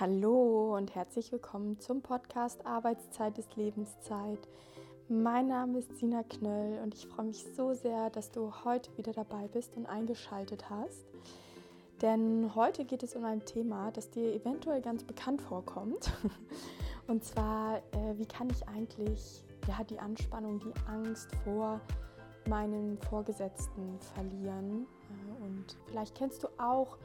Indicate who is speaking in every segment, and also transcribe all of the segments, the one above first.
Speaker 1: Hallo und herzlich willkommen zum Podcast Arbeitszeit ist Lebenszeit. Mein Name ist Sina Knöll und ich freue mich so sehr, dass du heute wieder dabei bist und eingeschaltet hast. Denn heute geht es um ein Thema, das dir eventuell ganz bekannt vorkommt. Und zwar, äh, wie kann ich eigentlich ja, die Anspannung, die Angst vor meinen Vorgesetzten verlieren? Äh, und vielleicht kennst du auch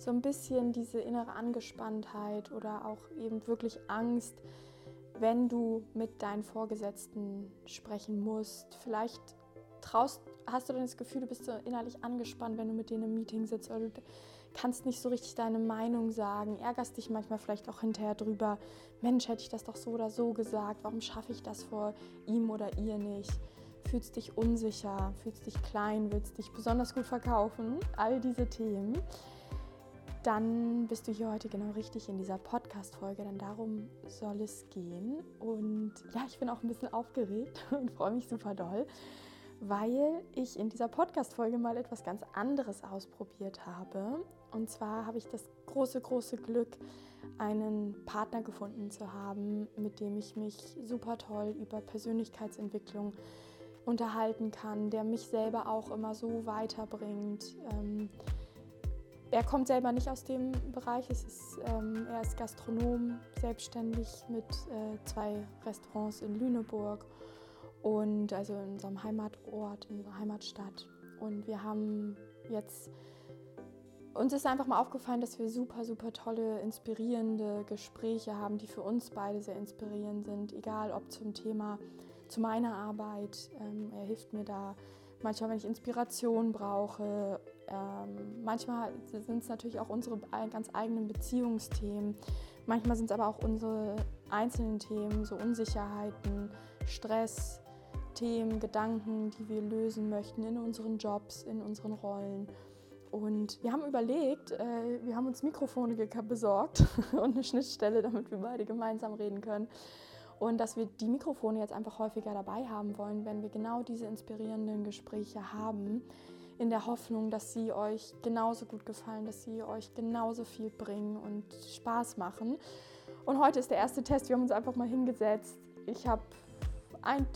Speaker 1: so ein bisschen diese innere Angespanntheit oder auch eben wirklich Angst, wenn du mit deinen Vorgesetzten sprechen musst. Vielleicht traust, hast du dann das Gefühl, du bist so innerlich angespannt, wenn du mit denen im Meeting sitzt oder du kannst nicht so richtig deine Meinung sagen, ärgerst dich manchmal vielleicht auch hinterher drüber, Mensch, hätte ich das doch so oder so gesagt, warum schaffe ich das vor ihm oder ihr nicht? Fühlst dich unsicher, fühlst dich klein, willst dich besonders gut verkaufen, all diese Themen dann bist du hier heute genau richtig in dieser Podcast-Folge, denn darum soll es gehen. Und ja, ich bin auch ein bisschen aufgeregt und freue mich super doll, weil ich in dieser Podcast-Folge mal etwas ganz anderes ausprobiert habe. Und zwar habe ich das große, große Glück, einen Partner gefunden zu haben, mit dem ich mich super toll über Persönlichkeitsentwicklung unterhalten kann, der mich selber auch immer so weiterbringt. Ähm, er kommt selber nicht aus dem Bereich. Ist, ähm, er ist Gastronom, selbstständig mit äh, zwei Restaurants in Lüneburg und also in unserem Heimatort, in unserer Heimatstadt. Und wir haben jetzt uns ist einfach mal aufgefallen, dass wir super, super tolle, inspirierende Gespräche haben, die für uns beide sehr inspirierend sind, egal ob zum Thema, zu meiner Arbeit. Ähm, er hilft mir da manchmal, wenn ich Inspiration brauche ähm, manchmal sind es natürlich auch unsere ganz eigenen Beziehungsthemen. Manchmal sind es aber auch unsere einzelnen Themen, so Unsicherheiten, Stress, Themen, Gedanken, die wir lösen möchten in unseren Jobs, in unseren Rollen. Und wir haben überlegt, äh, wir haben uns Mikrofone besorgt und eine Schnittstelle, damit wir beide gemeinsam reden können. Und dass wir die Mikrofone jetzt einfach häufiger dabei haben wollen, wenn wir genau diese inspirierenden Gespräche haben in der Hoffnung, dass sie euch genauso gut gefallen, dass sie euch genauso viel bringen und Spaß machen. Und heute ist der erste Test. Wir haben uns einfach mal hingesetzt. Ich habe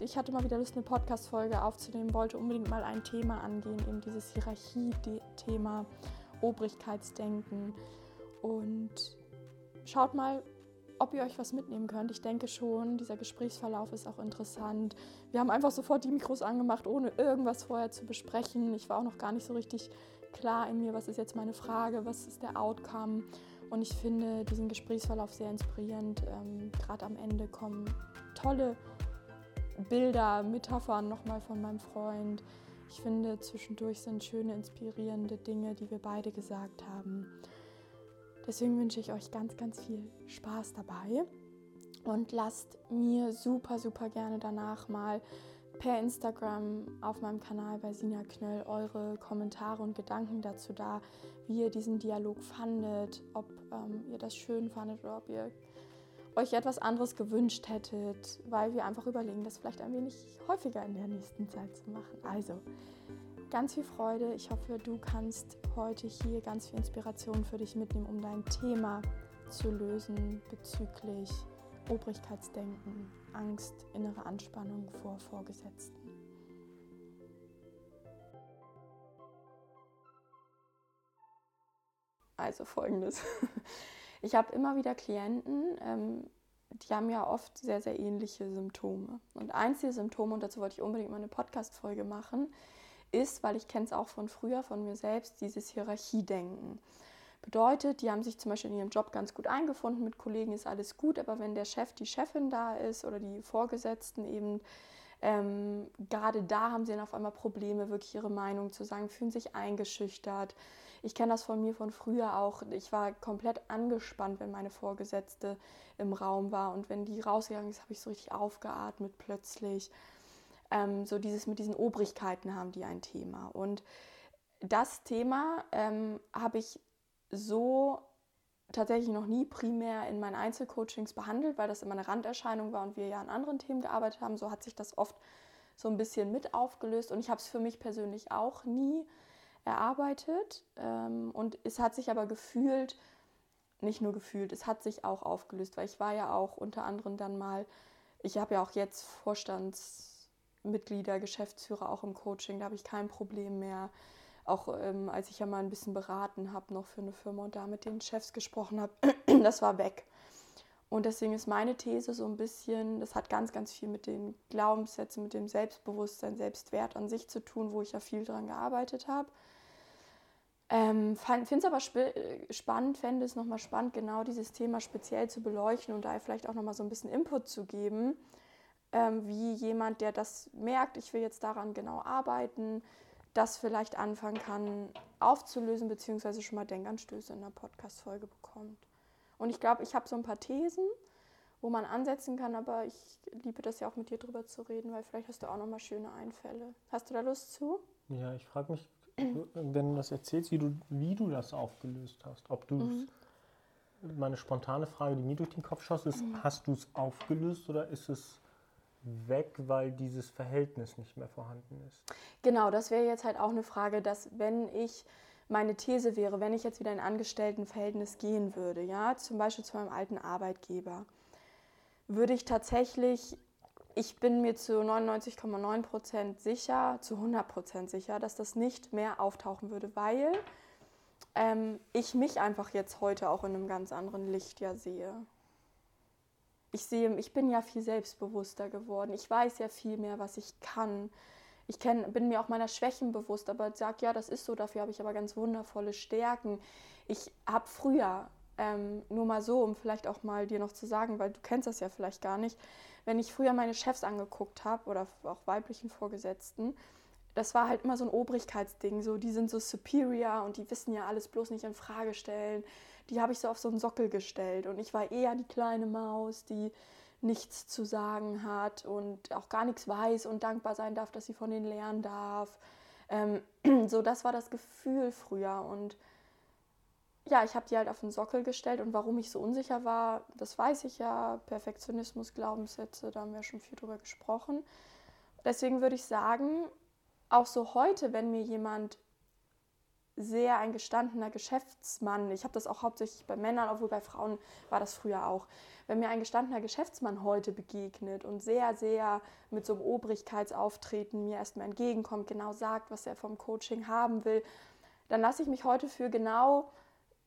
Speaker 1: ich hatte mal wieder Lust, eine Podcast-Folge aufzunehmen, wollte unbedingt mal ein Thema angehen, eben dieses Hierarchie-Thema, Obrigkeitsdenken. Und schaut mal, ob ihr euch was mitnehmen könnt. Ich denke schon, dieser Gesprächsverlauf ist auch interessant. Wir haben einfach sofort die Mikros angemacht, ohne irgendwas vorher zu besprechen. Ich war auch noch gar nicht so richtig klar in mir, was ist jetzt meine Frage, was ist der Outcome. Und ich finde diesen Gesprächsverlauf sehr inspirierend. Ähm, Gerade am Ende kommen tolle Bilder, Metaphern nochmal von meinem Freund. Ich finde, zwischendurch sind schöne, inspirierende Dinge, die wir beide gesagt haben. Deswegen wünsche ich euch ganz, ganz viel Spaß dabei und lasst mir super, super gerne danach mal per Instagram auf meinem Kanal bei Sina Knöll eure Kommentare und Gedanken dazu da, wie ihr diesen Dialog fandet, ob ähm, ihr das schön fandet oder ob ihr euch etwas anderes gewünscht hättet, weil wir einfach überlegen, das vielleicht ein wenig häufiger in der nächsten Zeit zu machen. Also, ganz viel Freude. Ich hoffe, du kannst heute hier ganz viel Inspiration für dich mitnehmen, um dein Thema zu lösen bezüglich Obrigkeitsdenken, Angst, innere Anspannung vor Vorgesetzten. Also folgendes. Ich habe immer wieder Klienten, ähm, die haben ja oft sehr, sehr ähnliche Symptome. Und eins der Symptome, und dazu wollte ich unbedingt mal eine Podcast-Folge machen, ist, weil ich kenne es auch von früher, von mir selbst, dieses Hierarchiedenken. Bedeutet, die haben sich zum Beispiel in ihrem Job ganz gut eingefunden, mit Kollegen ist alles gut, aber wenn der Chef, die Chefin da ist oder die Vorgesetzten eben, ähm, gerade da haben sie dann auf einmal Probleme, wirklich ihre Meinung zu sagen, fühlen sich eingeschüchtert. Ich kenne das von mir von früher auch. Ich war komplett angespannt, wenn meine Vorgesetzte im Raum war und wenn die rausgegangen ist, habe ich so richtig aufgeatmet plötzlich ähm, so dieses mit diesen Obrigkeiten haben die ein Thema. Und das Thema ähm, habe ich so tatsächlich noch nie primär in meinen Einzelcoachings behandelt, weil das immer eine Randerscheinung war und wir ja an anderen Themen gearbeitet haben. So hat sich das oft so ein bisschen mit aufgelöst und ich habe es für mich persönlich auch nie erarbeitet. Ähm, und es hat sich aber gefühlt nicht nur gefühlt, es hat sich auch aufgelöst, weil ich war ja auch unter anderem dann mal, ich habe ja auch jetzt Vorstandsmitglieder, Geschäftsführer auch im Coaching, da habe ich kein Problem mehr. Auch ähm, als ich ja mal ein bisschen beraten habe noch für eine Firma und da mit den Chefs gesprochen habe, das war weg. Und deswegen ist meine These so ein bisschen, das hat ganz, ganz viel mit den Glaubenssätzen, mit dem Selbstbewusstsein, Selbstwert an sich zu tun, wo ich ja viel dran gearbeitet habe. Ähm, Finde es aber sp spannend, fände es nochmal spannend, genau dieses Thema speziell zu beleuchten und da vielleicht auch nochmal so ein bisschen Input zu geben, ähm, wie jemand, der das merkt, ich will jetzt daran genau arbeiten, das vielleicht anfangen kann aufzulösen, beziehungsweise schon mal Denkanstöße in einer Podcast-Folge bekommt. Und ich glaube, ich habe so ein paar Thesen, wo man ansetzen kann, aber ich liebe das ja auch mit dir drüber zu reden, weil vielleicht hast du auch nochmal schöne Einfälle. Hast du da Lust zu?
Speaker 2: Ja, ich frage mich, wenn du das erzählst, wie du, wie du das aufgelöst hast. Ob du mhm. meine spontane Frage, die mir durch den Kopf schoss, ist, mhm. hast du es aufgelöst oder ist es weg, weil dieses Verhältnis nicht mehr vorhanden ist?
Speaker 1: Genau, das wäre jetzt halt auch eine Frage, dass wenn ich meine These wäre, wenn ich jetzt wieder in ein Angestelltenverhältnis gehen würde, ja, zum Beispiel zu meinem alten Arbeitgeber, würde ich tatsächlich ich bin mir zu 99,9 Prozent sicher, zu 100 Prozent sicher, dass das nicht mehr auftauchen würde, weil ähm, ich mich einfach jetzt heute auch in einem ganz anderen Licht ja sehe. Ich sehe, ich bin ja viel selbstbewusster geworden. Ich weiß ja viel mehr, was ich kann. Ich kenn, bin mir auch meiner Schwächen bewusst, aber sage, ja, das ist so, dafür habe ich aber ganz wundervolle Stärken. Ich habe früher, ähm, nur mal so, um vielleicht auch mal dir noch zu sagen, weil du kennst das ja vielleicht gar nicht, wenn ich früher meine Chefs angeguckt habe oder auch weiblichen Vorgesetzten, das war halt immer so ein Obrigkeitsding. So, die sind so superior und die wissen ja alles bloß nicht in Frage stellen. Die habe ich so auf so einen Sockel gestellt. Und ich war eher die kleine Maus, die nichts zu sagen hat und auch gar nichts weiß und dankbar sein darf, dass sie von denen lernen darf. Ähm, so, das war das Gefühl früher. Und ja, ich habe die halt auf den Sockel gestellt und warum ich so unsicher war, das weiß ich ja. Perfektionismus, Glaubenssätze, da haben wir schon viel drüber gesprochen. Deswegen würde ich sagen, auch so heute, wenn mir jemand sehr ein gestandener Geschäftsmann, ich habe das auch hauptsächlich bei Männern, obwohl bei Frauen war das früher auch, wenn mir ein gestandener Geschäftsmann heute begegnet und sehr, sehr mit so einem Obrigkeitsauftreten mir erstmal entgegenkommt, genau sagt, was er vom Coaching haben will, dann lasse ich mich heute für genau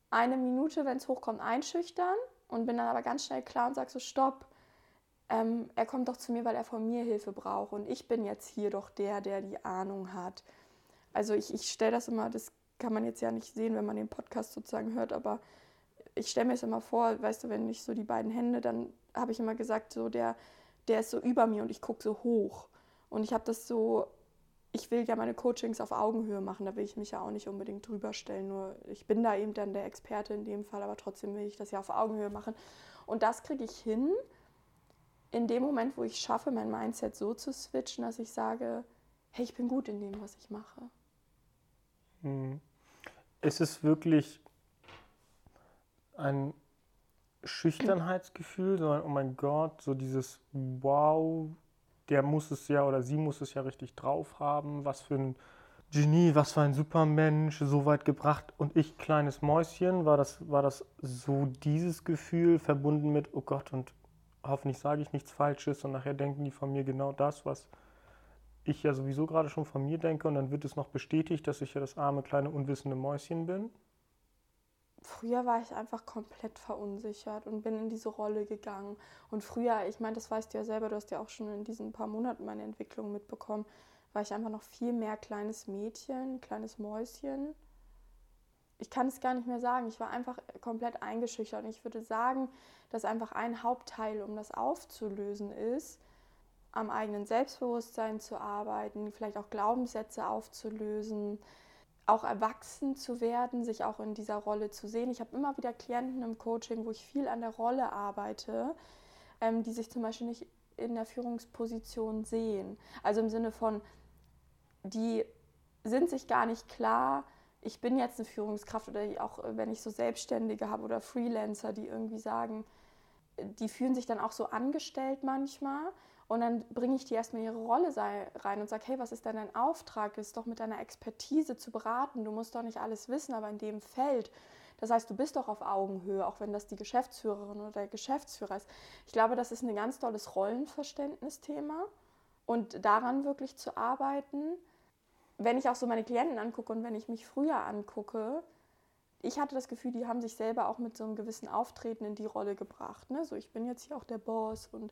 Speaker 1: eine Minute, wenn es hochkommt, einschüchtern und bin dann aber ganz schnell klar und sage so, stopp, ähm, er kommt doch zu mir, weil er von mir Hilfe braucht und ich bin jetzt hier doch der, der die Ahnung hat. Also ich, ich stelle das immer, das kann man jetzt ja nicht sehen, wenn man den Podcast sozusagen hört, aber ich stelle mir es immer vor, weißt du, wenn ich so die beiden Hände, dann habe ich immer gesagt, so der, der ist so über mir und ich gucke so hoch. Und ich habe das so ich will ja meine Coachings auf Augenhöhe machen, da will ich mich ja auch nicht unbedingt drüber stellen. Nur ich bin da eben dann der Experte in dem Fall, aber trotzdem will ich das ja auf Augenhöhe machen. Und das kriege ich hin in dem Moment, wo ich schaffe, mein Mindset so zu switchen, dass ich sage, hey, ich bin gut in dem, was ich mache.
Speaker 2: Hm. Ist es wirklich ein Schüchternheitsgefühl, sondern oh mein Gott, so dieses Wow, der muss es ja oder sie muss es ja richtig drauf haben. Was für ein Genie, was für ein Supermensch, so weit gebracht. Und ich, kleines Mäuschen, war das, war das so dieses Gefühl verbunden mit, oh Gott, und hoffentlich sage ich nichts Falsches und nachher denken die von mir genau das, was ich ja sowieso gerade schon von mir denke und dann wird es noch bestätigt, dass ich ja das arme, kleine, unwissende Mäuschen bin.
Speaker 1: Früher war ich einfach komplett verunsichert und bin in diese Rolle gegangen. Und früher, ich meine, das weißt du ja selber, du hast ja auch schon in diesen paar Monaten meine Entwicklung mitbekommen, war ich einfach noch viel mehr kleines Mädchen, kleines Mäuschen. Ich kann es gar nicht mehr sagen. Ich war einfach komplett eingeschüchtert. Und ich würde sagen, dass einfach ein Hauptteil, um das aufzulösen, ist, am eigenen Selbstbewusstsein zu arbeiten, vielleicht auch Glaubenssätze aufzulösen, auch erwachsen zu werden, sich auch in dieser Rolle zu sehen. Ich habe immer wieder Klienten im Coaching, wo ich viel an der Rolle arbeite, ähm, die sich zum Beispiel nicht in der Führungsposition sehen. Also im Sinne von, die sind sich gar nicht klar, ich bin jetzt eine Führungskraft oder auch äh, wenn ich so Selbstständige habe oder Freelancer, die irgendwie sagen, die fühlen sich dann auch so angestellt manchmal und dann bringe ich die erstmal in ihre Rolle rein und sage, hey, was ist denn dein Auftrag? Ist doch mit deiner Expertise zu beraten. Du musst doch nicht alles wissen, aber in dem Feld, Das heißt, du bist doch auf Augenhöhe, auch wenn das die Geschäftsführerin oder der Geschäftsführer ist. Ich glaube, das ist ein ganz tolles Rollenverständnisthema und daran wirklich zu arbeiten. Wenn ich auch so meine Klienten angucke und wenn ich mich früher angucke, ich hatte das Gefühl, die haben sich selber auch mit so einem gewissen Auftreten in die Rolle gebracht. Ne? So, ich bin jetzt hier auch der Boss und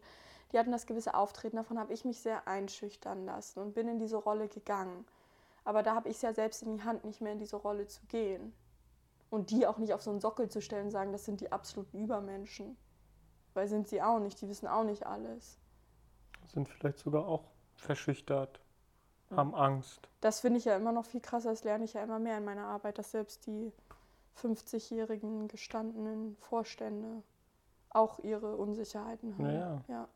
Speaker 1: die hatten das gewisse Auftreten. Davon habe ich mich sehr einschüchtern lassen und bin in diese Rolle gegangen. Aber da habe ich es ja selbst in die Hand, nicht mehr in diese Rolle zu gehen. Und die auch nicht auf so einen Sockel zu stellen und sagen, das sind die absoluten Übermenschen. Weil sind sie auch nicht, die wissen auch nicht alles.
Speaker 2: Sind vielleicht sogar auch verschüchtert, haben Angst.
Speaker 1: Das finde ich ja immer noch viel krasser, das lerne ich ja immer mehr in meiner Arbeit, dass selbst die 50-jährigen gestandenen Vorstände auch ihre Unsicherheiten haben.
Speaker 2: Naja. Ja.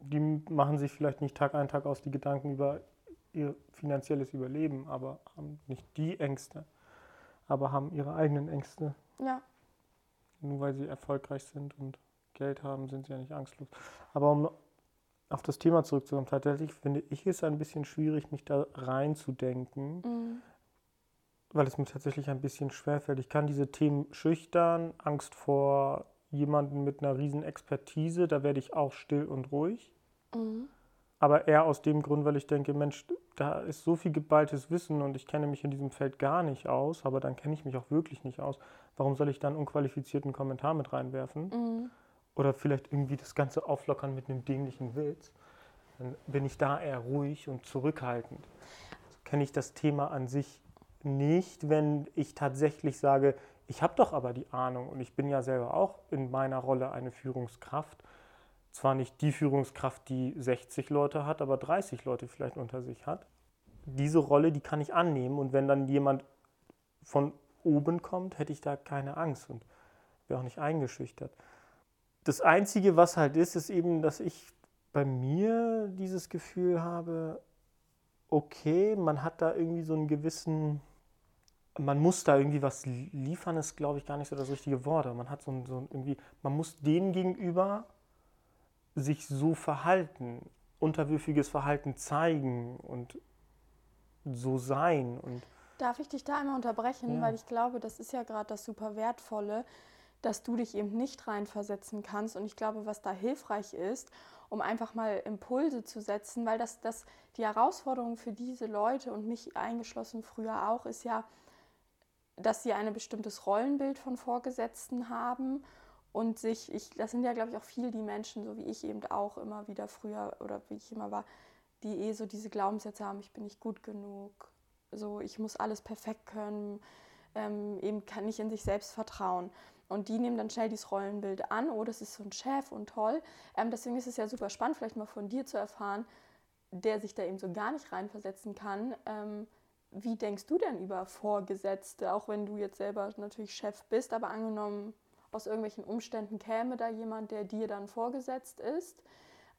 Speaker 2: Die machen sich vielleicht nicht Tag ein, Tag aus die Gedanken über ihr finanzielles Überleben, aber haben nicht die Ängste, aber haben ihre eigenen Ängste.
Speaker 1: Ja.
Speaker 2: Nur weil sie erfolgreich sind und Geld haben, sind sie ja nicht angstlos. Aber um auf das Thema zurückzukommen, tatsächlich finde ich es ein bisschen schwierig, mich da reinzudenken, mhm weil es mir tatsächlich ein bisschen schwerfällt. Ich kann diese Themen schüchtern, Angst vor jemandem mit einer riesen Expertise, da werde ich auch still und ruhig. Mhm. Aber eher aus dem Grund, weil ich denke, Mensch, da ist so viel geballtes Wissen und ich kenne mich in diesem Feld gar nicht aus, aber dann kenne ich mich auch wirklich nicht aus. Warum soll ich dann unqualifizierten Kommentar mit reinwerfen? Mhm. Oder vielleicht irgendwie das Ganze auflockern mit einem dinglichen Witz? Dann bin ich da eher ruhig und zurückhaltend. Also kenne ich das Thema an sich nicht, wenn ich tatsächlich sage, ich habe doch aber die Ahnung und ich bin ja selber auch in meiner Rolle eine Führungskraft. Zwar nicht die Führungskraft, die 60 Leute hat, aber 30 Leute vielleicht unter sich hat. Diese Rolle, die kann ich annehmen und wenn dann jemand von oben kommt, hätte ich da keine Angst und wäre auch nicht eingeschüchtert. Das Einzige, was halt ist, ist eben, dass ich bei mir dieses Gefühl habe, okay, man hat da irgendwie so einen gewissen man muss da irgendwie was liefern, ist, glaube ich, gar nicht so das richtige Wort. Man hat so ein, so ein irgendwie, man muss denen gegenüber sich so verhalten, unterwürfiges Verhalten zeigen und so sein. Und
Speaker 1: Darf ich dich da einmal unterbrechen, ja. weil ich glaube, das ist ja gerade das super Wertvolle, dass du dich eben nicht reinversetzen kannst. Und ich glaube, was da hilfreich ist, um einfach mal Impulse zu setzen, weil das, das die Herausforderung für diese Leute und mich eingeschlossen früher auch ist ja, dass sie ein bestimmtes Rollenbild von Vorgesetzten haben und sich, ich, das sind ja, glaube ich, auch viel die Menschen, so wie ich eben auch immer wieder früher oder wie ich immer war, die eh so diese Glaubenssätze haben, ich bin nicht gut genug, so ich muss alles perfekt können, ähm, eben kann nicht in sich selbst vertrauen. Und die nehmen dann schnell dieses Rollenbild an, oh, das ist so ein Chef und toll. Ähm, deswegen ist es ja super spannend, vielleicht mal von dir zu erfahren, der sich da eben so gar nicht reinversetzen kann. Ähm, wie denkst du denn über Vorgesetzte, auch wenn du jetzt selber natürlich Chef bist, aber angenommen, aus irgendwelchen Umständen käme da jemand, der dir dann vorgesetzt ist,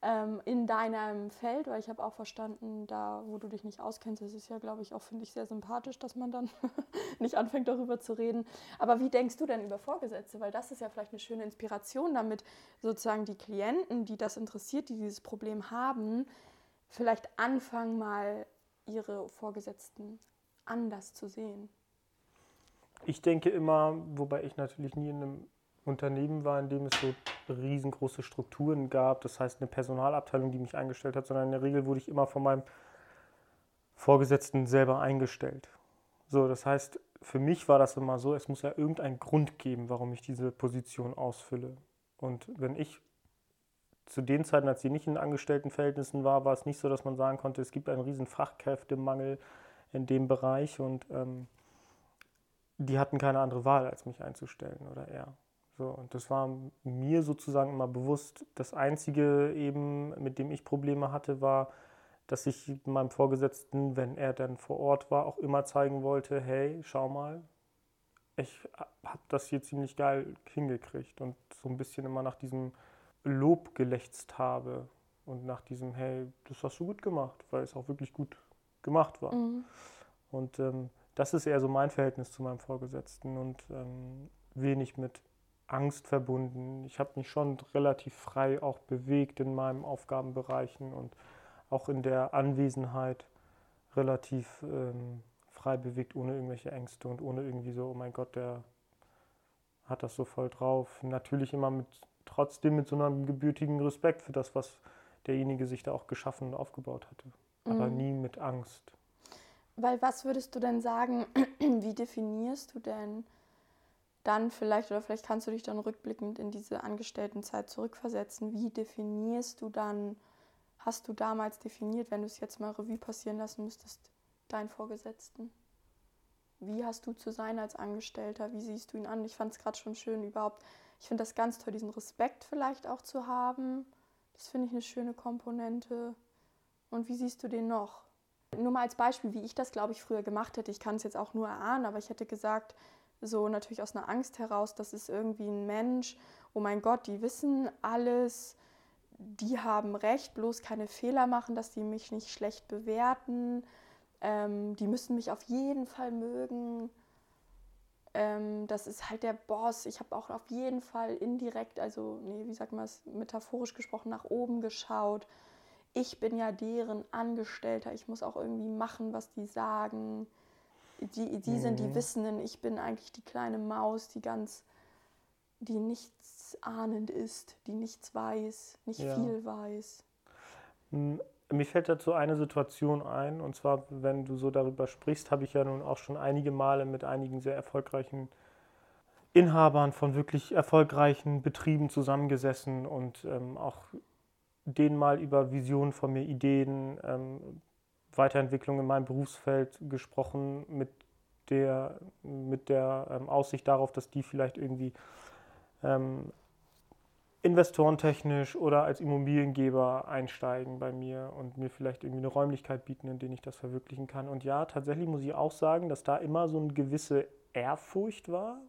Speaker 1: ähm, in deinem Feld, weil ich habe auch verstanden, da wo du dich nicht auskennst, das ist ja, glaube ich, auch, finde ich, sehr sympathisch, dass man dann nicht anfängt, darüber zu reden. Aber wie denkst du denn über Vorgesetzte? Weil das ist ja vielleicht eine schöne Inspiration, damit sozusagen die Klienten, die das interessiert, die dieses Problem haben, vielleicht anfangen mal ihre Vorgesetzten anders zu sehen?
Speaker 2: Ich denke immer, wobei ich natürlich nie in einem Unternehmen war, in dem es so riesengroße Strukturen gab, das heißt eine Personalabteilung, die mich eingestellt hat, sondern in der Regel wurde ich immer von meinem Vorgesetzten selber eingestellt. So, das heißt, für mich war das immer so, es muss ja irgendeinen Grund geben, warum ich diese Position ausfülle. Und wenn ich zu den Zeiten, als sie nicht in Angestelltenverhältnissen war, war es nicht so, dass man sagen konnte, es gibt einen riesen Fachkräftemangel in dem Bereich und ähm, die hatten keine andere Wahl, als mich einzustellen oder er. So, und das war mir sozusagen immer bewusst. Das Einzige eben, mit dem ich Probleme hatte, war, dass ich meinem Vorgesetzten, wenn er dann vor Ort war, auch immer zeigen wollte, hey, schau mal, ich habe das hier ziemlich geil hingekriegt und so ein bisschen immer nach diesem Lob gelächzt habe und nach diesem, hey, das hast du gut gemacht, weil es auch wirklich gut gemacht war. Mhm. Und ähm, das ist eher so mein Verhältnis zu meinem Vorgesetzten und ähm, wenig mit Angst verbunden. Ich habe mich schon relativ frei auch bewegt in meinen Aufgabenbereichen und auch in der Anwesenheit relativ ähm, frei bewegt, ohne irgendwelche Ängste und ohne irgendwie so, oh mein Gott, der hat das so voll drauf. Natürlich immer mit, trotzdem mit so einem gebürtigen Respekt für das, was derjenige sich da auch geschaffen und aufgebaut hatte. Aber mhm. nie mit Angst.
Speaker 1: Weil was würdest du denn sagen, wie definierst du denn dann vielleicht, oder vielleicht kannst du dich dann rückblickend in diese Angestelltenzeit zurückversetzen, wie definierst du dann, hast du damals definiert, wenn du es jetzt mal Revue passieren lassen müsstest, deinen Vorgesetzten? Wie hast du zu sein als Angestellter? Wie siehst du ihn an? Ich fand es gerade schon schön überhaupt. Ich finde das ganz toll, diesen Respekt vielleicht auch zu haben. Das finde ich eine schöne Komponente. Und wie siehst du den noch? Nur mal als Beispiel, wie ich das, glaube ich, früher gemacht hätte. Ich kann es jetzt auch nur erahnen, aber ich hätte gesagt, so natürlich aus einer Angst heraus, das ist irgendwie ein Mensch, oh mein Gott, die wissen alles, die haben recht, bloß keine Fehler machen, dass die mich nicht schlecht bewerten, ähm, die müssen mich auf jeden Fall mögen. Ähm, das ist halt der Boss. Ich habe auch auf jeden Fall indirekt, also, nee, wie sagt man es, metaphorisch gesprochen, nach oben geschaut. Ich bin ja deren Angestellter. Ich muss auch irgendwie machen, was die sagen die, die sind die mhm. Wissenden, ich bin eigentlich die kleine Maus, die ganz, die nichts ahnend ist, die nichts weiß, nicht ja. viel weiß.
Speaker 2: Mir fällt dazu eine Situation ein, und zwar, wenn du so darüber sprichst, habe ich ja nun auch schon einige Male mit einigen sehr erfolgreichen Inhabern von wirklich erfolgreichen Betrieben zusammengesessen und ähm, auch denen mal über Visionen von mir, Ideen, ähm, Weiterentwicklung in meinem Berufsfeld gesprochen mit der, mit der ähm, Aussicht darauf, dass die vielleicht irgendwie ähm, investorentechnisch oder als Immobiliengeber einsteigen bei mir und mir vielleicht irgendwie eine Räumlichkeit bieten, in der ich das verwirklichen kann. Und ja, tatsächlich muss ich auch sagen, dass da immer so eine gewisse Ehrfurcht war,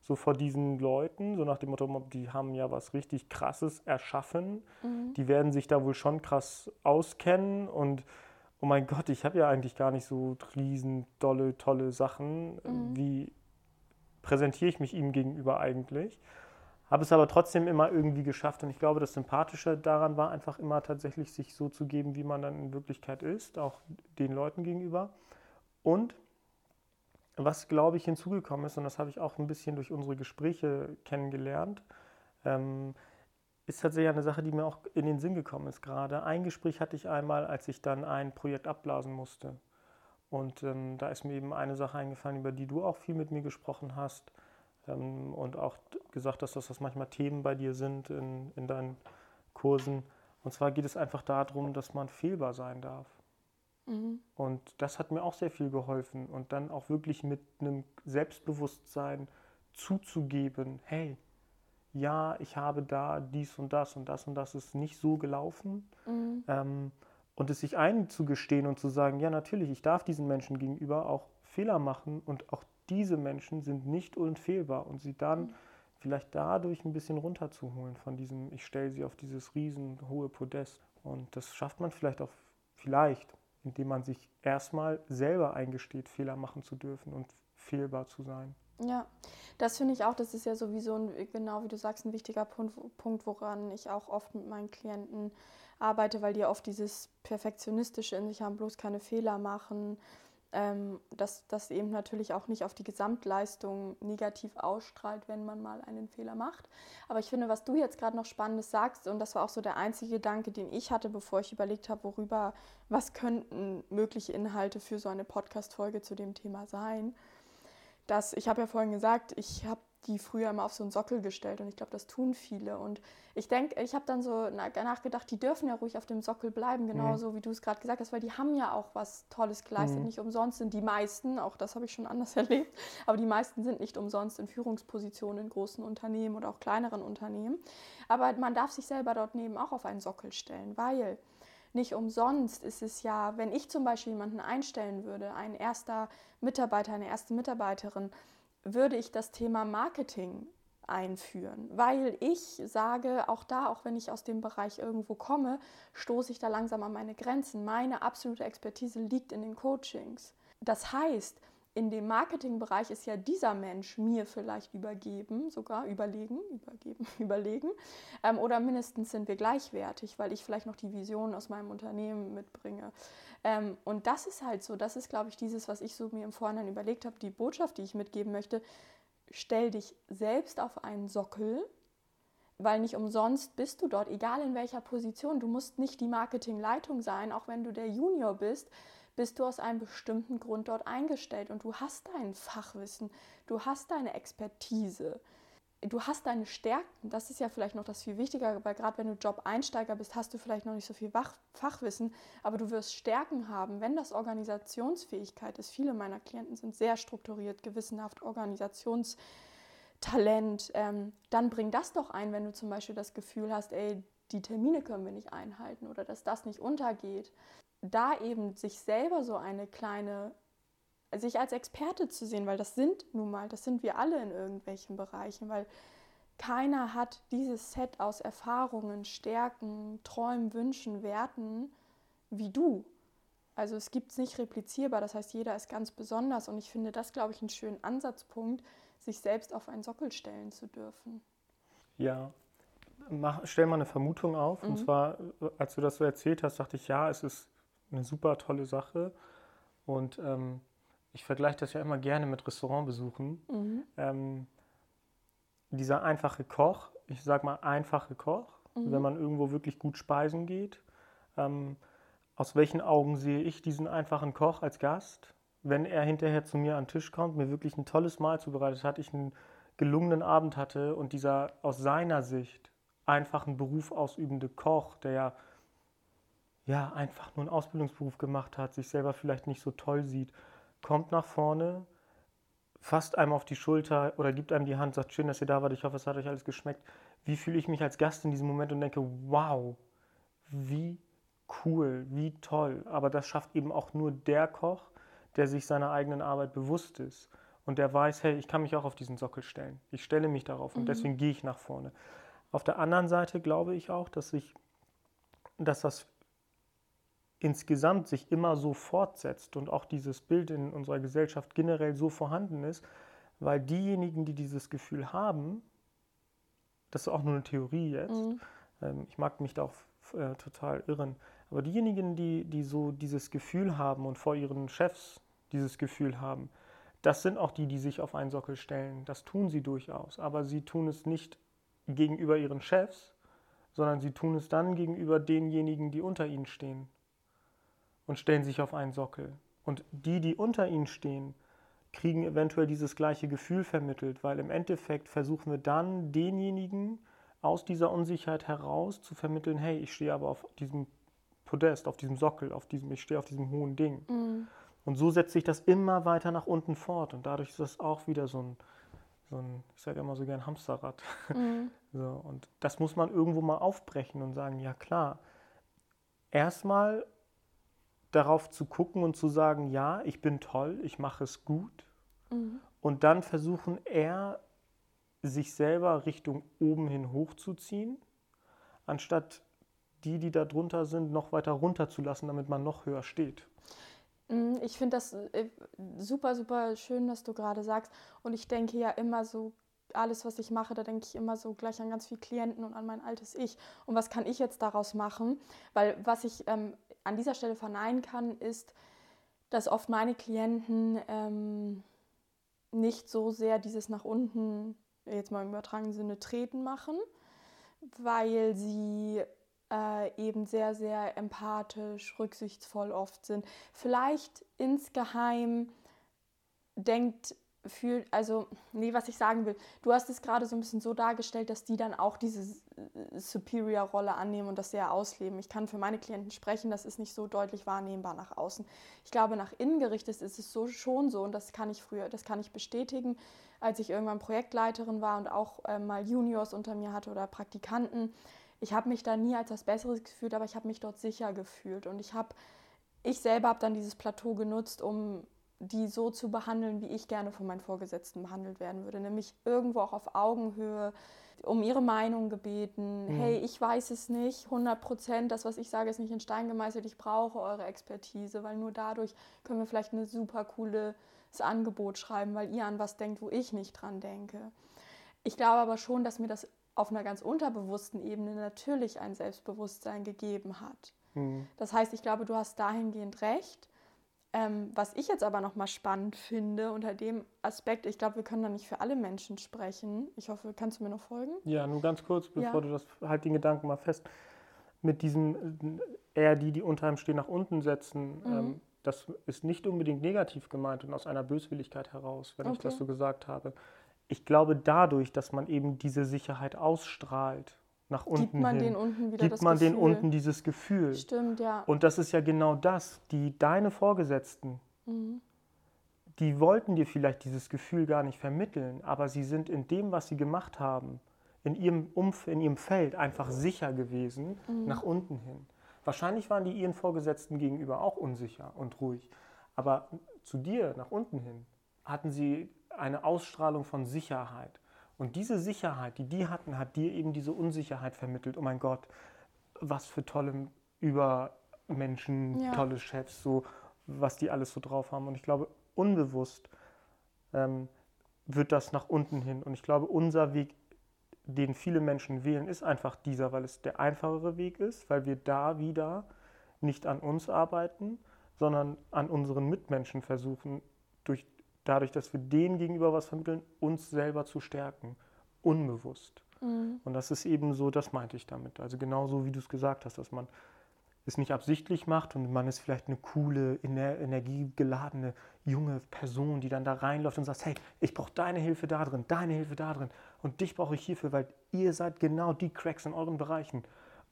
Speaker 2: so vor diesen Leuten, so nach dem Motto, die haben ja was richtig Krasses erschaffen, mhm. die werden sich da wohl schon krass auskennen und oh mein Gott, ich habe ja eigentlich gar nicht so riesen dolle, tolle Sachen. Mhm. Wie präsentiere ich mich ihm gegenüber eigentlich? Habe es aber trotzdem immer irgendwie geschafft. Und ich glaube, das Sympathische daran war einfach immer tatsächlich, sich so zu geben, wie man dann in Wirklichkeit ist, auch den Leuten gegenüber. Und was, glaube ich, hinzugekommen ist, und das habe ich auch ein bisschen durch unsere Gespräche kennengelernt, ähm, ist tatsächlich eine Sache, die mir auch in den Sinn gekommen ist gerade. Ein Gespräch hatte ich einmal, als ich dann ein Projekt abblasen musste. Und ähm, da ist mir eben eine Sache eingefallen, über die du auch viel mit mir gesprochen hast ähm, und auch gesagt hast, dass das manchmal Themen bei dir sind in, in deinen Kursen. Und zwar geht es einfach darum, dass man fehlbar sein darf. Mhm. Und das hat mir auch sehr viel geholfen. Und dann auch wirklich mit einem Selbstbewusstsein zuzugeben, hey, ja, ich habe da dies und das und das und das ist nicht so gelaufen. Mhm. Ähm, und es sich einzugestehen und zu sagen, ja natürlich, ich darf diesen Menschen gegenüber auch Fehler machen und auch diese Menschen sind nicht unfehlbar und sie dann mhm. vielleicht dadurch ein bisschen runterzuholen von diesem, ich stelle sie auf dieses riesen hohe Podest. Und das schafft man vielleicht auch vielleicht, indem man sich erstmal selber eingesteht, Fehler machen zu dürfen und fehlbar zu sein.
Speaker 1: Ja, das finde ich auch, das ist ja sowieso, ein, genau wie du sagst, ein wichtiger Punkt, woran ich auch oft mit meinen Klienten arbeite, weil die oft dieses Perfektionistische in sich haben, bloß keine Fehler machen, ähm, dass das eben natürlich auch nicht auf die Gesamtleistung negativ ausstrahlt, wenn man mal einen Fehler macht. Aber ich finde, was du jetzt gerade noch Spannendes sagst, und das war auch so der einzige Gedanke, den ich hatte, bevor ich überlegt habe, worüber, was könnten mögliche Inhalte für so eine Podcast-Folge zu dem Thema sein dass ich habe ja vorhin gesagt, ich habe die früher immer auf so einen Sockel gestellt und ich glaube, das tun viele. Und ich denke, ich habe dann so nachgedacht, die dürfen ja ruhig auf dem Sockel bleiben, genauso mhm. wie du es gerade gesagt hast, weil die haben ja auch was Tolles geleistet. Mhm. Nicht umsonst sind die meisten, auch das habe ich schon anders erlebt, aber die meisten sind nicht umsonst in Führungspositionen in großen Unternehmen oder auch kleineren Unternehmen. Aber man darf sich selber dort neben auch auf einen Sockel stellen, weil nicht umsonst ist es ja, wenn ich zum Beispiel jemanden einstellen würde, ein erster Mitarbeiter, eine erste Mitarbeiterin, würde ich das Thema Marketing einführen, weil ich sage, auch da, auch wenn ich aus dem Bereich irgendwo komme, stoße ich da langsam an meine Grenzen. Meine absolute Expertise liegt in den Coachings. Das heißt, in dem Marketingbereich ist ja dieser Mensch mir vielleicht übergeben, sogar überlegen, übergeben, überlegen. Ähm, oder mindestens sind wir gleichwertig, weil ich vielleicht noch die Vision aus meinem Unternehmen mitbringe. Ähm, und das ist halt so, das ist, glaube ich, dieses, was ich so mir im Vorhinein überlegt habe, die Botschaft, die ich mitgeben möchte. Stell dich selbst auf einen Sockel, weil nicht umsonst bist du dort, egal in welcher Position. Du musst nicht die Marketingleitung sein, auch wenn du der Junior bist bist du aus einem bestimmten Grund dort eingestellt und du hast dein Fachwissen, du hast deine Expertise, du hast deine Stärken. Das ist ja vielleicht noch das viel Wichtigere, weil gerade wenn du Job-Einsteiger bist, hast du vielleicht noch nicht so viel Fachwissen, aber du wirst Stärken haben, wenn das Organisationsfähigkeit ist. Viele meiner Klienten sind sehr strukturiert, gewissenhaft, Organisationstalent. Ähm, dann bring das doch ein, wenn du zum Beispiel das Gefühl hast, ey, die Termine können wir nicht einhalten oder dass das nicht untergeht da eben sich selber so eine kleine, sich als Experte zu sehen, weil das sind nun mal, das sind wir alle in irgendwelchen Bereichen, weil keiner hat dieses Set aus Erfahrungen, Stärken, Träumen, Wünschen, Werten wie du. Also es gibt es nicht replizierbar, das heißt, jeder ist ganz besonders und ich finde das, glaube ich, einen schönen Ansatzpunkt, sich selbst auf einen Sockel stellen zu dürfen.
Speaker 2: Ja, Mach, stell mal eine Vermutung auf. Mhm. Und zwar, als du das so erzählt hast, dachte ich, ja, es ist eine super tolle Sache. Und ähm, ich vergleiche das ja immer gerne mit Restaurantbesuchen. Mhm. Ähm, dieser einfache Koch, ich sage mal einfache Koch, mhm. wenn man irgendwo wirklich gut speisen geht, ähm, aus welchen Augen sehe ich diesen einfachen Koch als Gast? Wenn er hinterher zu mir an den Tisch kommt, mir wirklich ein tolles Mahl zubereitet hat, ich einen gelungenen Abend hatte und dieser aus seiner Sicht einfachen Beruf ausübende Koch, der ja ja, einfach nur einen Ausbildungsberuf gemacht hat, sich selber vielleicht nicht so toll sieht, kommt nach vorne, fasst einem auf die Schulter oder gibt einem die Hand, sagt, schön, dass ihr da wart, ich hoffe, es hat euch alles geschmeckt. Wie fühle ich mich als Gast in diesem Moment und denke, wow, wie cool, wie toll. Aber das schafft eben auch nur der Koch, der sich seiner eigenen Arbeit bewusst ist und der weiß, hey, ich kann mich auch auf diesen Sockel stellen. Ich stelle mich darauf und mhm. deswegen gehe ich nach vorne. Auf der anderen Seite glaube ich auch, dass ich, dass das insgesamt sich immer so fortsetzt und auch dieses Bild in unserer Gesellschaft generell so vorhanden ist, weil diejenigen, die dieses Gefühl haben, das ist auch nur eine Theorie jetzt, mhm. ähm, ich mag mich da auch äh, total irren, aber diejenigen, die, die so dieses Gefühl haben und vor ihren Chefs dieses Gefühl haben, das sind auch die, die sich auf einen Sockel stellen. Das tun sie durchaus, aber sie tun es nicht gegenüber ihren Chefs, sondern sie tun es dann gegenüber denjenigen, die unter ihnen stehen und stellen sich auf einen Sockel. Und die, die unter ihnen stehen, kriegen eventuell dieses gleiche Gefühl vermittelt, weil im Endeffekt versuchen wir dann denjenigen aus dieser Unsicherheit heraus zu vermitteln, hey, ich stehe aber auf diesem Podest, auf diesem Sockel, auf diesem, ich stehe auf diesem hohen Ding. Mhm. Und so setzt sich das immer weiter nach unten fort. Und dadurch ist das auch wieder so ein, so ein ich sage immer so gern Hamsterrad. Mhm. So, und das muss man irgendwo mal aufbrechen und sagen, ja klar, erstmal darauf zu gucken und zu sagen, ja, ich bin toll, ich mache es gut. Mhm. Und dann versuchen, eher sich selber Richtung oben hin hochzuziehen, anstatt die, die da drunter sind, noch weiter runterzulassen, damit man noch höher steht.
Speaker 1: Mhm, ich finde das äh, super, super schön, dass du gerade sagst. Und ich denke ja immer so, alles, was ich mache, da denke ich immer so gleich an ganz viele Klienten und an mein altes Ich. Und was kann ich jetzt daraus machen? Weil was ich ähm, an dieser Stelle verneinen kann, ist, dass oft meine Klienten ähm, nicht so sehr dieses nach unten, jetzt mal im übertragenen Sinne, treten machen, weil sie äh, eben sehr, sehr empathisch, rücksichtsvoll oft sind. Vielleicht insgeheim denkt fühlt, also, nee, was ich sagen will, du hast es gerade so ein bisschen so dargestellt, dass die dann auch diese äh, Superior-Rolle annehmen und das sehr ausleben. Ich kann für meine Klienten sprechen, das ist nicht so deutlich wahrnehmbar nach außen. Ich glaube, nach innen gerichtet ist es so schon so und das kann ich früher, das kann ich bestätigen, als ich irgendwann Projektleiterin war und auch äh, mal Juniors unter mir hatte oder Praktikanten. Ich habe mich da nie als das Besseres gefühlt, aber ich habe mich dort sicher gefühlt und ich habe ich selber habe dann dieses Plateau genutzt, um die so zu behandeln, wie ich gerne von meinen Vorgesetzten behandelt werden würde. Nämlich irgendwo auch auf Augenhöhe, um ihre Meinung gebeten. Mhm. Hey, ich weiß es nicht, 100 Prozent, das, was ich sage, ist nicht in Stein gemeißelt. Ich brauche eure Expertise, weil nur dadurch können wir vielleicht eine super coole das Angebot schreiben, weil ihr an was denkt, wo ich nicht dran denke. Ich glaube aber schon, dass mir das auf einer ganz unterbewussten Ebene natürlich ein Selbstbewusstsein gegeben hat. Mhm. Das heißt, ich glaube, du hast dahingehend recht. Ähm, was ich jetzt aber nochmal spannend finde, unter dem Aspekt, ich glaube, wir können da nicht für alle Menschen sprechen. Ich hoffe, kannst du mir noch folgen?
Speaker 2: Ja, nur ganz kurz, bevor ja. du das, halt den Gedanken mal fest, mit diesem, äh, eher die, die unter einem stehen, nach unten setzen, mhm. ähm, das ist nicht unbedingt negativ gemeint und aus einer Böswilligkeit heraus, wenn okay. ich das so gesagt habe. Ich glaube, dadurch, dass man eben diese Sicherheit ausstrahlt, nach unten gibt man hin, den unten wieder gibt das man Gefühl. den unten dieses Gefühl.
Speaker 1: Stimmt, ja.
Speaker 2: Und das ist ja genau das, die deine Vorgesetzten, mhm. die wollten dir vielleicht dieses Gefühl gar nicht vermitteln, aber sie sind in dem, was sie gemacht haben, in ihrem Umf in ihrem Feld einfach sicher gewesen, mhm. nach unten hin. Wahrscheinlich waren die ihren Vorgesetzten gegenüber auch unsicher und ruhig, aber zu dir nach unten hin hatten sie eine Ausstrahlung von Sicherheit. Und diese Sicherheit, die die hatten, hat dir eben diese Unsicherheit vermittelt. Oh mein Gott, was für tolle Übermenschen, ja. tolle Chefs, so was die alles so drauf haben. Und ich glaube, unbewusst ähm, wird das nach unten hin. Und ich glaube, unser Weg, den viele Menschen wählen, ist einfach dieser, weil es der einfachere Weg ist, weil wir da wieder nicht an uns arbeiten, sondern an unseren Mitmenschen versuchen, durch dadurch, dass wir denen gegenüber was vermitteln, uns selber zu stärken, unbewusst. Mhm. Und das ist eben so, das meinte ich damit. Also genauso wie du es gesagt hast, dass man es nicht absichtlich macht und man ist vielleicht eine coole, ener energiegeladene junge Person, die dann da reinläuft und sagt, hey, ich brauche deine Hilfe da drin, deine Hilfe da drin und dich brauche ich hierfür, weil ihr seid genau die Cracks in euren Bereichen.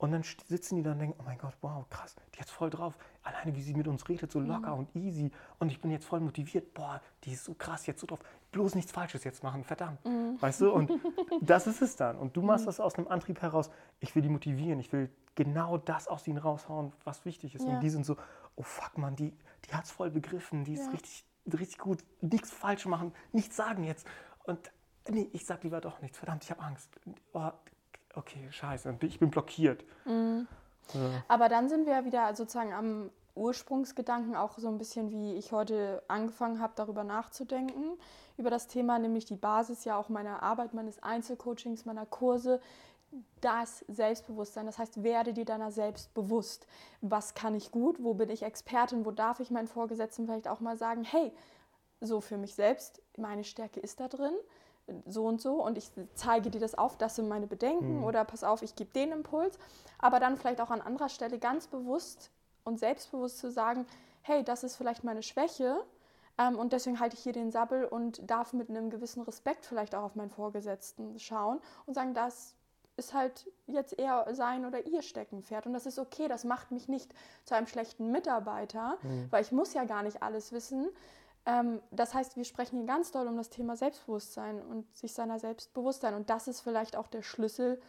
Speaker 2: Und dann sitzen die da und denken, oh mein Gott, wow, krass, die ist voll drauf. Alleine wie sie mit uns redet, so locker mhm. und easy. Und ich bin jetzt voll motiviert. Boah, die ist so krass, jetzt so drauf. Bloß nichts Falsches jetzt machen, verdammt. Mhm. Weißt du? Und das ist es dann. Und du machst mhm. das aus einem Antrieb heraus. Ich will die motivieren. Ich will genau das aus ihnen raushauen, was wichtig ist. Ja. Und die sind so, oh fuck, man, die, die hat es voll begriffen. Die ist ja. richtig, richtig gut. Nichts falsch machen, nichts sagen jetzt. Und nee, ich sag lieber doch nichts. Verdammt, ich habe Angst. Oh, okay, scheiße, ich bin blockiert. Mhm.
Speaker 1: Ja. Aber dann sind wir wieder sozusagen am Ursprungsgedanken auch so ein bisschen, wie ich heute angefangen habe, darüber nachzudenken, über das Thema, nämlich die Basis ja auch meiner Arbeit, meines Einzelcoachings, meiner Kurse, das Selbstbewusstsein. Das heißt, werde dir deiner selbst bewusst. Was kann ich gut? Wo bin ich Expertin? Wo darf ich meinen Vorgesetzten vielleicht auch mal sagen, hey, so für mich selbst, meine Stärke ist da drin so und so und ich zeige dir das auf, das sind meine Bedenken mhm. oder pass auf, ich gebe den Impuls, aber dann vielleicht auch an anderer Stelle ganz bewusst und selbstbewusst zu sagen, hey, das ist vielleicht meine Schwäche ähm, und deswegen halte ich hier den Sabbel und darf mit einem gewissen Respekt vielleicht auch auf meinen Vorgesetzten schauen und sagen, das ist halt jetzt eher sein oder ihr Steckenpferd und das ist okay, das macht mich nicht zu einem schlechten Mitarbeiter, mhm. weil ich muss ja gar nicht alles wissen, ähm, das heißt, wir sprechen hier ganz doll um das Thema Selbstbewusstsein und sich seiner selbst bewusst sein. Und das ist vielleicht auch der Schlüssel,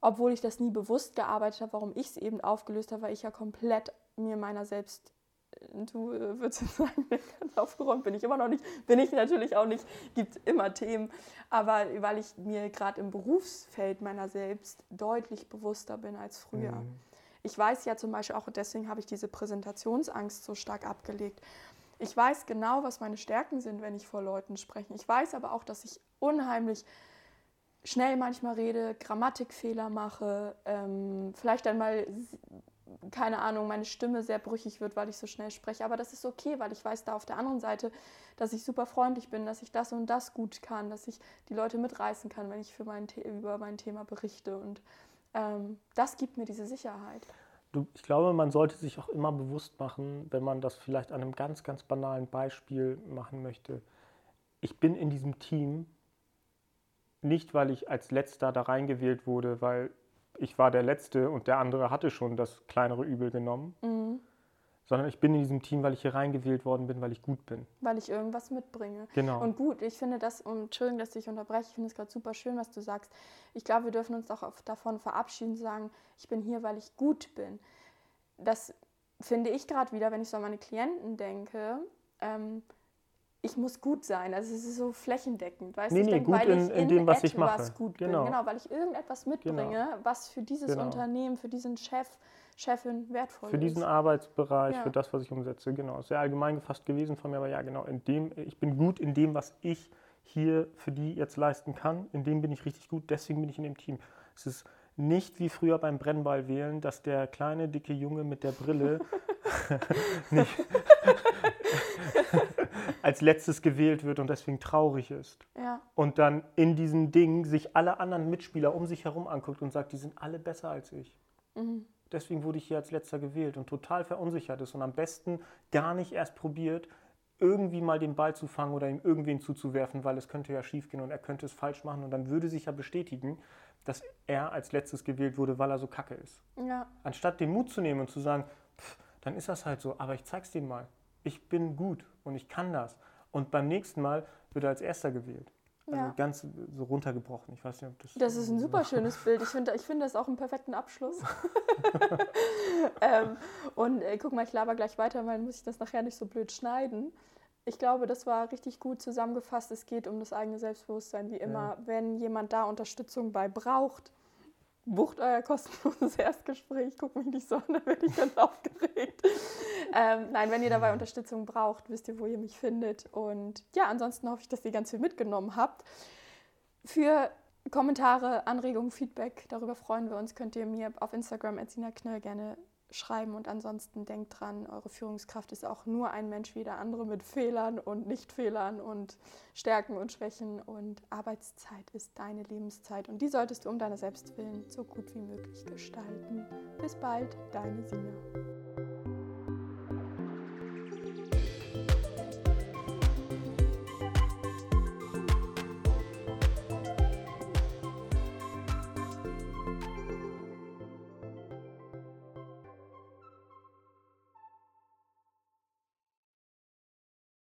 Speaker 1: obwohl ich das nie bewusst gearbeitet habe, warum ich es eben aufgelöst habe, weil ich ja komplett mir meiner selbst, äh, du äh, würdest sagen, ganz aufgeräumt bin ich immer noch nicht, bin ich natürlich auch nicht, gibt immer Themen, aber weil ich mir gerade im Berufsfeld meiner selbst deutlich bewusster bin als früher. Mhm. Ich weiß ja zum Beispiel auch, deswegen habe ich diese Präsentationsangst so stark abgelegt ich weiß genau, was meine Stärken sind, wenn ich vor Leuten spreche. Ich weiß aber auch, dass ich unheimlich schnell manchmal rede, Grammatikfehler mache, ähm, vielleicht einmal, keine Ahnung, meine Stimme sehr brüchig wird, weil ich so schnell spreche. Aber das ist okay, weil ich weiß da auf der anderen Seite, dass ich super freundlich bin, dass ich das und das gut kann, dass ich die Leute mitreißen kann, wenn ich für mein über mein Thema berichte. Und ähm, das gibt mir diese Sicherheit
Speaker 2: du, ich glaube, man sollte sich auch immer bewusst machen, wenn man das vielleicht an einem ganz, ganz banalen Beispiel machen möchte. Ich bin in diesem Team nicht, weil ich als letzter da reingewählt wurde, weil ich war der Letzte und der andere hatte schon das kleinere Übel genommen, mhm sondern ich bin in diesem Team, weil ich hier reingewählt worden bin, weil ich gut bin.
Speaker 1: Weil ich irgendwas mitbringe.
Speaker 2: Genau.
Speaker 1: Und gut, ich finde das, und Entschuldigung, dass ich unterbreche, ich finde es gerade super schön, was du sagst. Ich glaube, wir dürfen uns auch davon verabschieden, sagen, ich bin hier, weil ich gut bin. Das finde ich gerade wieder, wenn ich so an meine Klienten denke, ähm, ich muss gut sein. Also es ist so flächendeckend, weißt
Speaker 2: nee,
Speaker 1: nee,
Speaker 2: ich denke, weil in, ich in, in dem, was ich mache.
Speaker 1: gut genau. bin. Genau, weil ich irgendetwas mitbringe, genau. was für dieses genau. Unternehmen, für diesen Chef, Chefin wertvoll
Speaker 2: Für diesen
Speaker 1: ist.
Speaker 2: Arbeitsbereich,
Speaker 1: Ja.
Speaker 2: für das, was ich umsetze, genau. Sehr allgemein gefasst gewesen von mir, aber ja, genau. In dem, ich bin gut in dem, was ich hier für die jetzt leisten kann. In dem bin ich richtig gut, deswegen bin ich in dem Team. Es ist nicht wie früher beim Brennball wählen, dass der kleine, dicke Junge mit der Brille nicht als letztes gewählt wird und deswegen traurig ist.
Speaker 1: Ja,
Speaker 2: Und dann in diesem Ding sich alle anderen Mitspieler um sich herum anguckt und sagt, die sind alle besser als ich.
Speaker 1: mhm.
Speaker 2: Deswegen wurde ich hier als letzter gewählt und total verunsichert ist und am besten gar nicht erst probiert, irgendwie mal den Ball zu fangen oder ihm irgendwen zuzuwerfen, weil es könnte ja schiefgehen und er könnte es falsch machen und dann würde sich ja bestätigen, dass er als letztes gewählt wurde, weil er so kacke ist.
Speaker 1: ja,
Speaker 2: Anstatt den Mut zu nehmen und zu sagen, pff, dann ist das halt so, aber ich zeig's dir mal. Ich bin gut und ich kann das. Und beim nächsten Mal wird er als erster gewählt. Also
Speaker 1: ja.
Speaker 2: ganz so runtergebrochen. Ich weiß nicht, ob das.
Speaker 1: Das ist ein super schönes Bild. Ich finde ich find das auch einen perfekten Abschluss. ähm, und äh, guck mal, ich laber gleich weiter, weil dann muss ich das nachher nicht so blöd schneiden. Ich glaube, das war richtig gut zusammengefasst. Es geht um das eigene Selbstbewusstsein, wie immer. Wenn jemand da Unterstützung bei braucht, bucht euer kostenloses Erstgespräch. Guck mich nicht so an, dann werde ich ganz aufgeregt. Ähm, nein, wenn ihr dabei Unterstützung braucht, wisst ihr, wo ihr mich findet. Und ja, ansonsten hoffe ich, dass ihr ganz viel mitgenommen habt. Für Kommentare, Anregungen, Feedback, darüber freuen wir uns, könnt ihr mir auf Instagram Knöll gerne schreiben. Und ansonsten denkt dran, eure Führungskraft ist auch nur ein Mensch wie der andere mit Fehlern und Nichtfehlern und Stärken und Schwächen. Und Arbeitszeit ist deine Lebenszeit und die solltest du um deiner selbst willen so gut wie möglich gestalten. Bis bald, deine Sina.